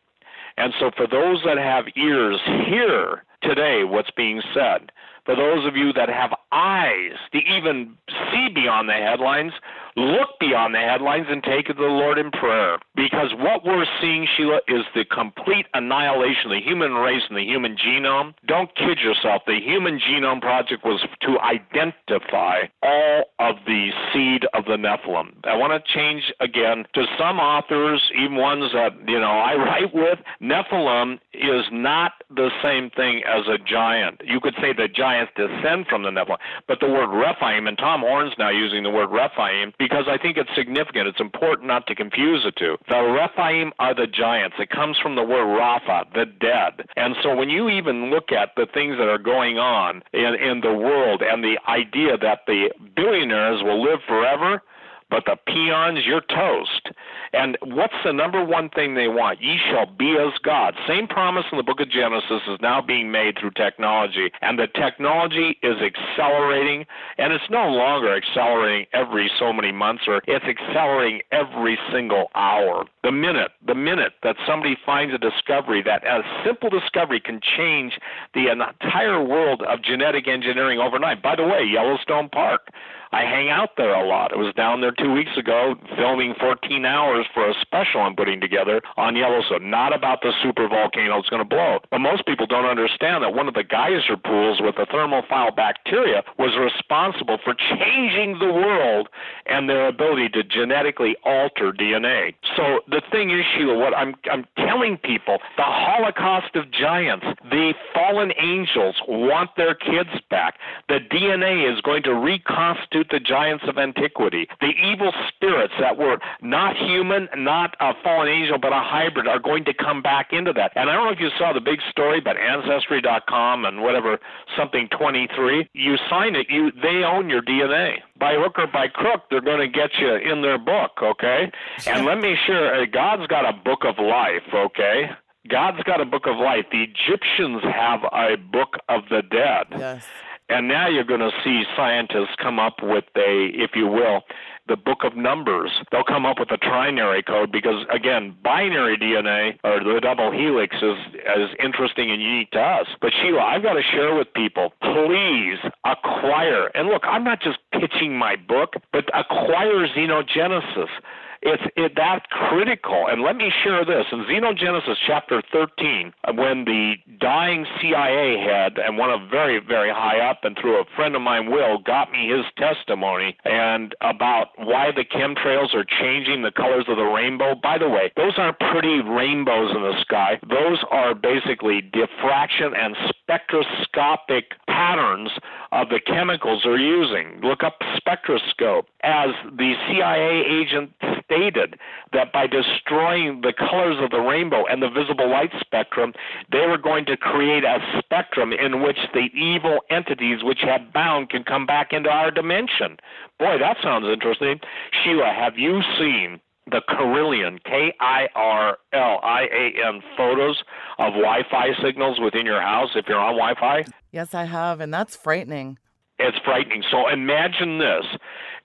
[SPEAKER 5] And so, for those that have ears, hear today what's being said. For those of you that have eyes to even see beyond the headlines, look beyond the headlines and take it to the Lord in prayer. Because what we're seeing, Sheila, is the complete annihilation of the human race and the human genome. Don't kid yourself. The Human Genome Project was to identify all of the seed of the Nephilim. I want to change again to some authors, even ones that, you know, I write with. Nephilim is not the same thing as a giant. You could say the giants descend from the Nephilim, but the word Rephaim, and Tom Horn's now using the word Rephaim, because I think it's significant. It's important not to confuse the two. The Rephaim are the giants. It comes from the word Rapha, the dead. And so when you even look at the things that are going on in, in the world and the idea that the billionaires will live forever, but the peons, you're toast. And what's the number one thing they want? Ye shall be as God. Same promise in the book of Genesis is now being made through technology. And the technology is accelerating, and it's no longer accelerating every so many months, or it's accelerating every single hour. The minute, the minute that somebody finds a discovery that a simple discovery can change the entire world of genetic engineering overnight. By the way, Yellowstone Park I hang out there a lot. I was down there two weeks ago filming 14 hours for a special I'm putting together on Yellowstone. Not about the super volcano that's going to blow. But most people don't understand that one of the geyser pools with the thermophile bacteria was responsible for changing the world and their ability to genetically alter DNA. So the thing is, Sheila, what I'm I'm telling people, the Holocaust of giants, the fallen angels want their kids back. The DNA is going to reconstitute the giants of antiquity. The evil spirits that were not human, not a fallen angel, but a hybrid are going to come back into that. And I don't know if you saw the big story about Ancestry.com and whatever, something 23. You sign it, you they own your DNA. By hook or by crook, they're going to get you in their book, okay? And let me share, uh, God's got a book of life, okay? God's got a book of life. The Egyptians have a book of the dead.
[SPEAKER 7] Yes.
[SPEAKER 5] And now you're going to see scientists come up with a, if you will, the book of numbers. They'll come up with a trinary code because, again, binary DNA or the double helix is as interesting and unique to us. But Sheila, I've got to share with people, please acquire. And look, I'm not just pitching my book, but acquire Xenogenesis. It's it, that critical. And let me share this in Xenogenesis chapter 13, uh, when the dying CIA head and one of very very high up, and through a friend of mine, Will, got me his testimony and about why the chemtrails are changing the colors of the rainbow. By the way, those aren't pretty rainbows in the sky. Those are basically diffraction and spectroscopic patterns of the chemicals they're using. Look up spectroscope. As the CIA agent stated that by destroying the colors of the rainbow and the visible light spectrum, they were going to create a spectrum in which the evil entities which had bound can come back into our dimension. Boy, that sounds interesting. Sheila, have you seen the Kirlian, K I R L I A N, photos of Wi Fi signals within your house if you're on Wi Fi?
[SPEAKER 7] Yes, I have, and that's frightening.
[SPEAKER 5] It's frightening. So imagine this.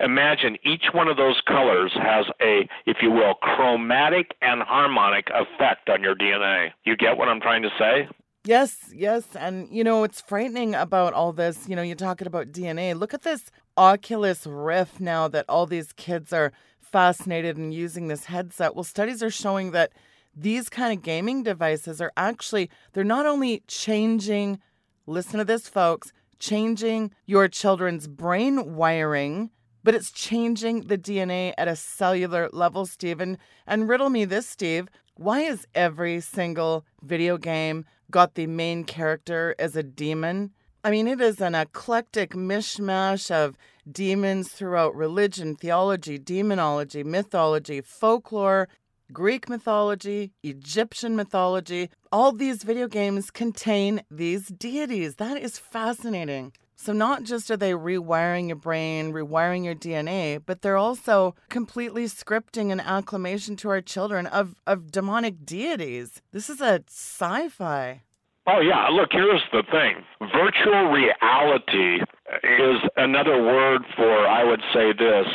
[SPEAKER 5] Imagine each one of those colors has a, if you will, chromatic and harmonic effect on your DNA. You get what I'm trying to say?
[SPEAKER 7] Yes, yes. And, you know, it's frightening about all this. You know, you're talking about DNA. Look at this Oculus Rift now that all these kids are fascinated in using this headset. Well, studies are showing that these kind of gaming devices are actually, they're not only changing, listen to this, folks, changing your children's brain wiring, but it's changing the DNA at a cellular level, Steve. And, and riddle me this, Steve. Why is every single video game got the main character as a demon? I mean, it is an eclectic mishmash of demons throughout religion, theology, demonology, mythology, folklore, Greek mythology, Egyptian mythology. All these video games contain these deities. That is fascinating. So, not just are they rewiring your brain, rewiring your DNA, but they're also completely scripting an acclamation to our children of, of demonic deities. This is a sci fi.
[SPEAKER 5] Oh, yeah. Look, here's the thing virtual reality is another word for, I would say this,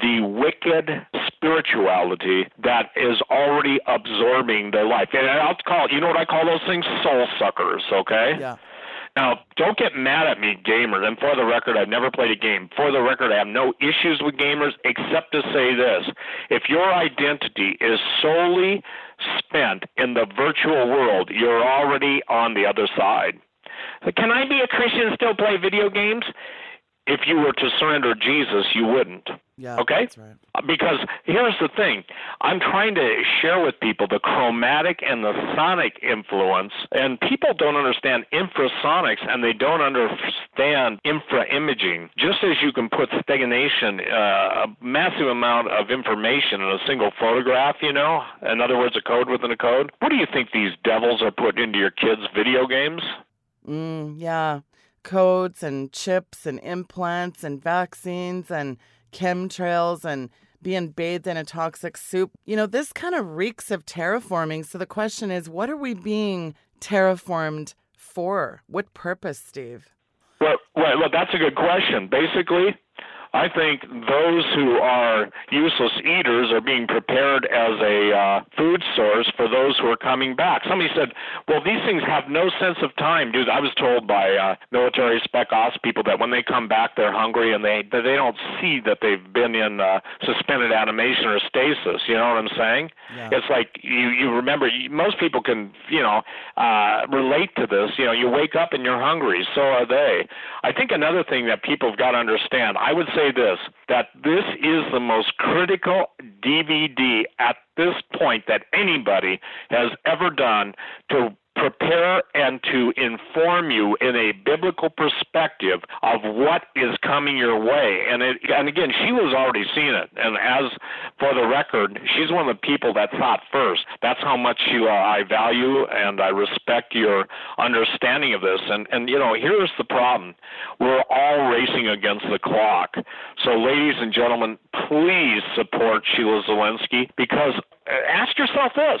[SPEAKER 5] the wicked spirituality that is already absorbing their life. And I'll call it, you know what I call those things? Soul suckers, okay?
[SPEAKER 7] Yeah.
[SPEAKER 5] Now, don't get mad at me, gamers. And for the record, I've never played a game. For the record, I have no issues with gamers except to say this. If your identity is solely spent in the virtual world, you're already on the other side. Can I be a Christian and still play video games? If you were to surrender Jesus, you wouldn't.
[SPEAKER 7] Yeah,
[SPEAKER 5] okay?
[SPEAKER 7] that's right.
[SPEAKER 5] Because here's the thing I'm trying to share with people the chromatic and the sonic influence, and people don't understand infrasonics and they don't understand infra imaging. Just as you can put stagnation, uh, a massive amount of information in a single photograph, you know, in other words, a code within a code, what do you think these devils are putting into your kids' video games?
[SPEAKER 7] Mm, yeah. Codes and chips and implants and vaccines and chemtrails and being bathed in a toxic soup. You know, this kind of reeks of terraforming. So the question is, what are we being terraformed for? What purpose, Steve?
[SPEAKER 5] Well, well, well that's a good question. Basically, I think those who are useless eaters are being prepared as a uh, food source for those who are coming back. Somebody said, "Well, these things have no sense of time, dude." I was told by uh, military spec ops people that when they come back, they're hungry and they that they don't see that they've been in uh, suspended animation or stasis. You know what I'm saying? Yeah. It's like you you remember. Most people can you know uh, relate to this. You know, you wake up and you're hungry. So are they. I think another thing that people have got to understand. I would say say this that this is the most critical DVD at this point that anybody has ever done to prepare and to inform you in a biblical perspective of what is coming your way. And it, and again, she was already seeing it. And as for the record, she's one of the people that thought first. That's how much you uh, I value and I respect your understanding of this. And and you know, here's the problem: we're all racing against the clock. So, ladies and gentlemen, please support Sheila Zilinsky because uh, ask yourself this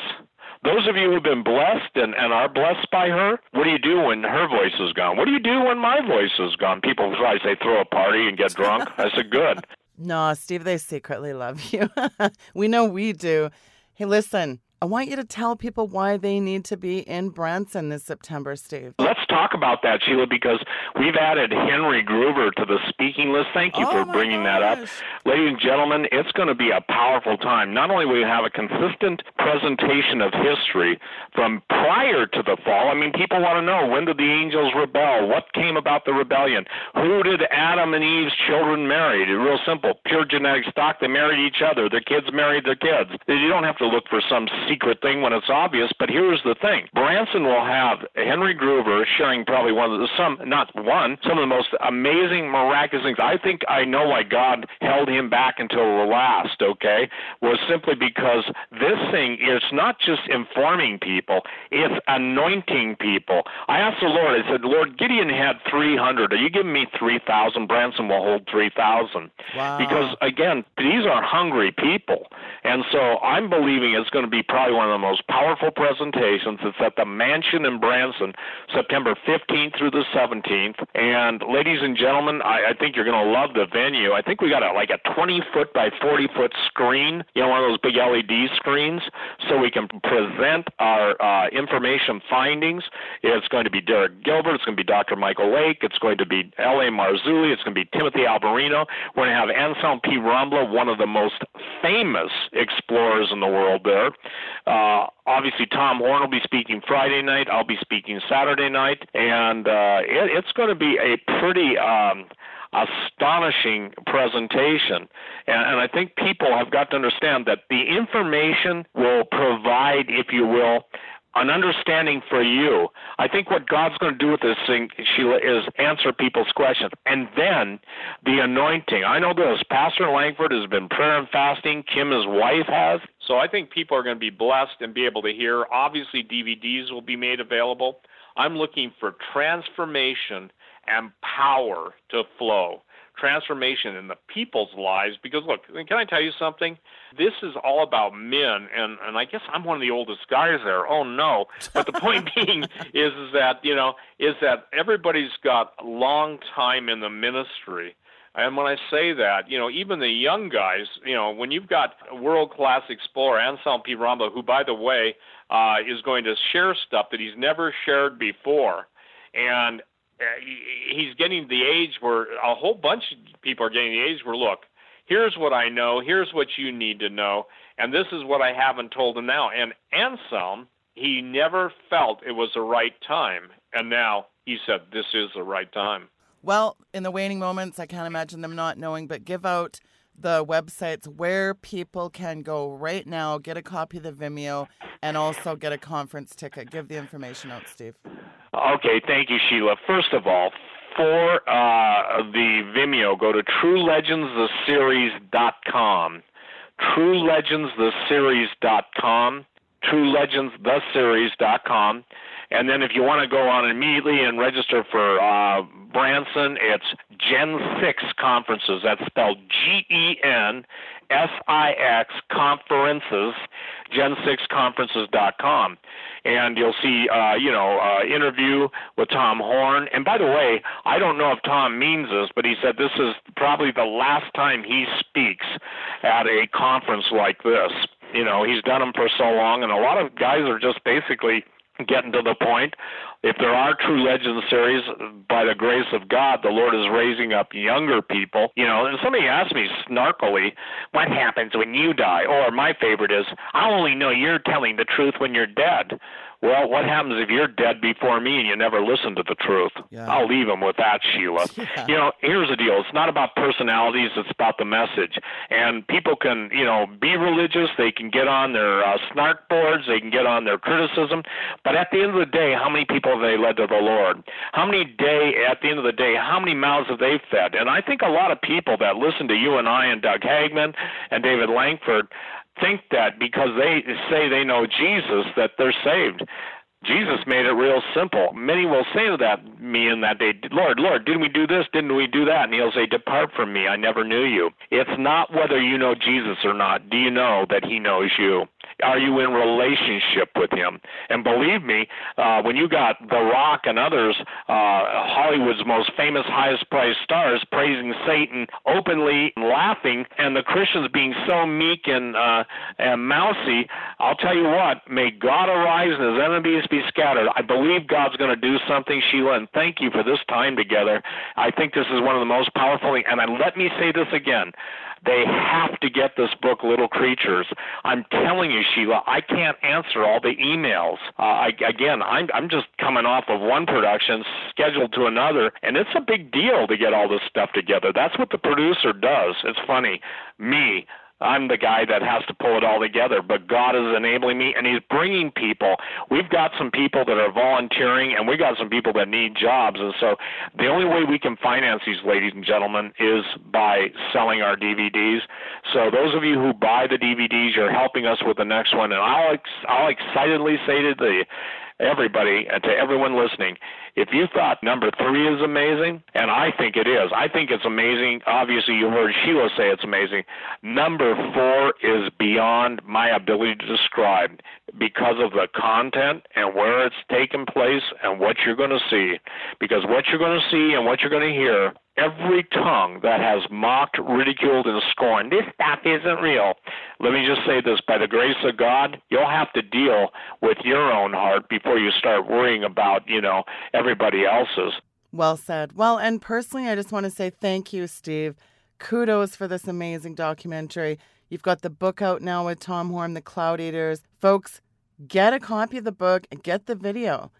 [SPEAKER 5] those of you who've been blessed and, and are blessed by her, what do you do when her voice is gone? What do you do when my voice is gone? People try to say throw a party and get drunk. I said, good.
[SPEAKER 7] No, Steve, they secretly love you. we know we do. Hey, listen, I want you to tell people why they need to be in Branson this September, Steve.
[SPEAKER 5] Let's talk about that, Sheila, because we've added Henry Gruver to the speaking list. Thank you
[SPEAKER 7] oh
[SPEAKER 5] for bringing
[SPEAKER 7] gosh.
[SPEAKER 5] that up. Ladies and gentlemen, it's going to be a powerful time. Not only will we have a consistent presentation of history from prior to the fall, I mean, people want to know when did the angels rebel? What came about the rebellion? Who did Adam and Eve's children marry? Real simple. Pure genetic stock. They married each other. Their kids married their kids. You don't have to look for some secret thing when it's obvious. But here's the thing: Branson will have Henry Gruver sharing probably one of the some not one some of the most amazing miraculous things. I think I know why God held him back until the last. Okay, was simply because this thing is not just informing people; it's anointing people. I asked the Lord. I said, Lord, Gideon had 300. Are you giving me 3,000? Branson will hold 3,000.
[SPEAKER 7] Wow.
[SPEAKER 5] Because again, these are hungry people, and so I'm believing it's going to be probably one of the most powerful presentations. It's at the Mansion in Branson, September 15th through the 17th. And ladies and gentlemen, I, I think you're going to love the venue. I think we got a, like a 20 foot by 40 foot screen, you know, one of those big LED screens, so we can present our uh, information findings. It's going to be Derek Gilbert. It's going to be Dr. Michael Lake. It's going to be L.A. Marzulli. It's going to be Timothy Alberino. We're going to have Anselm P. Rambla, one of the most famous explorers in the world there. Uh, obviously, Tom Horn will be speaking Friday night. I'll be speaking Saturday night, and uh, it, it's going to be a pretty. Um, astonishing presentation. And, and, I think people have got to understand that the information will provide, if you will, an understanding for you. I think what God's going to do with this thing, Sheila, is answer people's questions. And then the anointing. I know this. Pastor Langford has been prayer and fasting. Kim, his wife, has. So I think people are going to be blessed and be able to hear. Obviously, DVDs will be made available. I'm looking for transformation and power to flow transformation in the people's lives because look can i tell you something? This is all about men and and i guess i'm one of the oldest guys there. Oh no. But the point being is is that you know is that everybody's got a long time in the ministry. And when I say that, you know, even the young guys, you know, when you've got world class explorer, Anselm P. Rambla, who, by the way, uh, is going to share stuff that he's never shared before, and Uh, he's getting the age where a whole bunch of people are getting the age where look here's what i know here's what you need to know and this is what i haven't told him now. And anselm he never felt it was the right time and now he said this is the right time.
[SPEAKER 7] Well in the waning moments i can't imagine them not knowing but give out the websites where people can go right now get a copy of the vimeo and also get a conference ticket. Give the information out steve
[SPEAKER 5] Okay, thank you, Sheila. First of all, for uh, the Vimeo, go to TrueLegendsTheSeries.com. TrueLegendsTheSeries.com. TrueLegendsTheSeries.com. And then if you want to go on immediately and register for uh, Branson, it's Gen 6 conferences. That's spelled G E N S-I-X conferences, gen6conferences.com. And you'll see, uh, you know, uh, interview with Tom Horn. And by the way, I don't know if Tom means this, but he said this is probably the last time he speaks at a conference like this. You know, he's done them for so long, and a lot of guys are just basically getting to the point. If there are true legend series, by the grace of God, the Lord is raising up younger people. You know, and somebody asked me snarkily, "What happens when you die?" Or my favorite is, "I only know you're telling the truth when you're dead." Well, what happens if you're dead before me and you never listen to the truth?
[SPEAKER 7] Yeah.
[SPEAKER 5] I'll leave him with that, Sheila.
[SPEAKER 7] Yeah.
[SPEAKER 5] You know, here's the deal. It's not about personalities, it's about the message. And people can, you know, be religious, they can get on their uh, snark boards, they can get on their criticism, but at the end of the day, how many people have they led to the Lord? How many day at the end of the day, how many mouths have they fed? And I think a lot of people that listen to you and I and Doug Hagmann and David Langford think that because they say they know Jesus that they're saved. Jesus made it real simple. Many will say to that me in that day, Lord, Lord, didn't we do this? Didn't we do that? And he'll say, Depart from me, I never knew you. It's not whether you know Jesus or not. Do you know that he knows you? Are you in relationship with him? And believe me, uh, when you got The Rock and others, uh, Hollywood's most famous, highest priced stars, praising Satan openly, laughing, and the Christians being so meek and uh, and mousy, I'll tell you what. May God arise and His enemies be scattered. I believe God's going to do something, Sheila, and thank you for this time together. I think this is one of the most powerful. And I, let me say this again. They have to get this book, Little Creatures. I'm telling you, Sheila, I can't answer all the emails. Uh, I, again, I'm, I'm just coming off of one production, scheduled to another, and it's a big deal to get all this stuff together. That's what the producer does. It's funny. Me, I'm the guy that has to pull it all together, but God is enabling me and He's bringing people. We've got some people that are volunteering and we've got some people that need jobs. And so the only way we can finance these, ladies and gentlemen, is by selling our DVDs. So those of you who buy the DVDs, you're helping us with the next one. And I'll, ex- I'll excitedly say to the everybody and to everyone listening, if you thought number three is amazing, and I think it is, I think it's amazing. Obviously, you heard Sheila say it's amazing. Number four is beyond my ability to describe because of the content and where it's taking place and what you're going to see. Because what you're going to see and what you're going to hear every tongue that has mocked, ridiculed, and scorned, this stuff isn't real. Let me just say this by the grace of God, you'll have to deal with your own heart before you start worrying about, you know, everybody else's.
[SPEAKER 7] Well said. Well, and personally, I just want to say thank you, Steve. Kudos for this amazing documentary. You've got the book out now with Tom Horn, The Cloud Eaters. Folks, get a copy of the book and get the video.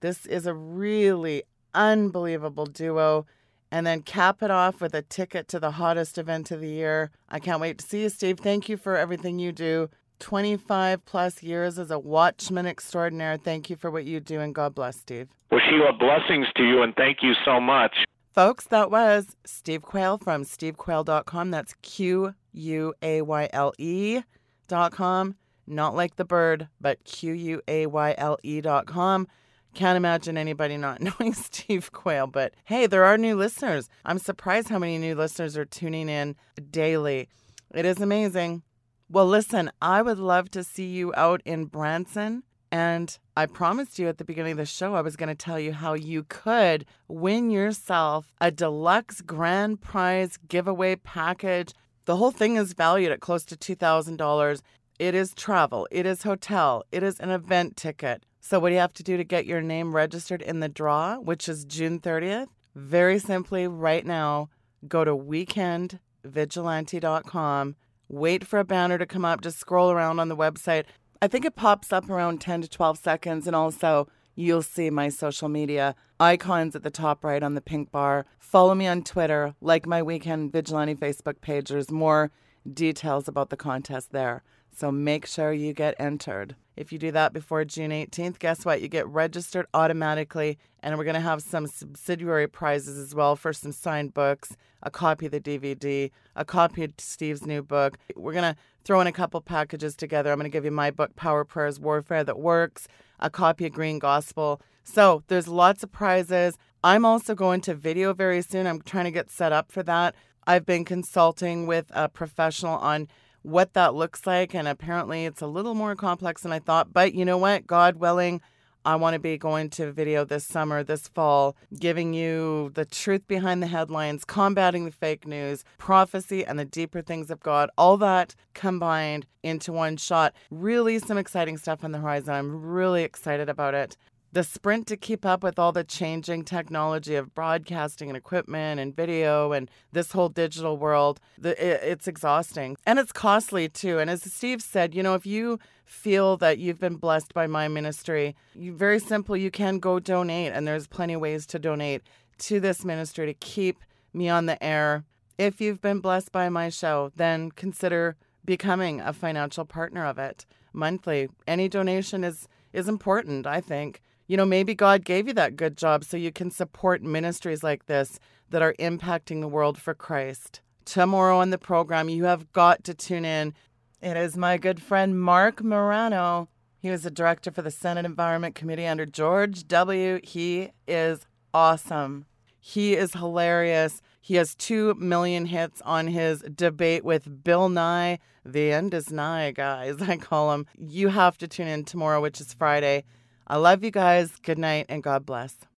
[SPEAKER 7] This is a really unbelievable duo. And then cap it off with a ticket to the hottest event of the year. I can't wait to see you, Steve. Thank you for everything you do. 25 plus years as a watchman extraordinaire. Thank you for what you do, and God bless, Steve.
[SPEAKER 5] Well, Sheila, blessings to you, and thank you so much.
[SPEAKER 7] Folks, that was Steve Quayle from stevequayle.com. That's Q U A Y L E.com. Not like the bird, but Q U A Y L E.com. Can't imagine anybody not knowing Steve Quayle, but hey, there are new listeners. I'm surprised how many new listeners are tuning in daily. It is amazing. Well, listen, I would love to see you out in Branson. And I promised you at the beginning of the show, I was going to tell you how you could win yourself a deluxe grand prize giveaway package. The whole thing is valued at close to $2,000. It is travel, it is hotel, it is an event ticket. So, what do you have to do to get your name registered in the draw, which is June 30th? Very simply, right now, go to weekendvigilante.com, wait for a banner to come up, just scroll around on the website. I think it pops up around 10 to 12 seconds, and also you'll see my social media icons at the top right on the pink bar. Follow me on Twitter, like my Weekend Vigilante Facebook page. There's more details about the contest there. So make sure you get entered. If you do that before June 18th, guess what? You get registered automatically. And we're going to have some subsidiary prizes as well for some signed books, a copy of the DVD, a copy of Steve's new book. We're going to throw in a couple packages together. I'm going to give you my book, Power Prayers Warfare That Works, a copy of Green Gospel. So there's lots of prizes. I'm also going to video very soon. I'm trying to get set up for that. I've been consulting with a professional on what that looks like. And apparently, it's a little more complex than I thought. But you know what? God willing, I want to be going to video this summer, this fall, giving you the truth behind the headlines, combating the fake news, prophecy, and the deeper things of God. All that combined into one shot. Really, some exciting stuff on the horizon. I'm really excited about it the sprint to keep up with all the changing technology of broadcasting and equipment and video and this whole digital world the, it, it's exhausting. And it's costly too. And as steve said you know if you feel that you've been blessed by my ministry you, very simple you can go donate and there's plenty of ways to donate to this ministry to keep me on the air. If you've been blessed by my show then consider becoming a financial partner of it monthly. Any donation is is important i think you know, maybe God gave you that good job so you can support ministries like this that are impacting the world for Christ. Tomorrow on the program, you have got to tune in. It is my good friend Marc Morano. He was the director for the Senate Environment Committee under George W. He is awesome. He is hilarious. He has 2 million hits on his debate with Bill Nye. The end is nigh, guys. I call him. You have to tune in tomorrow, which is Friday. I love you guys. Good night and God bless.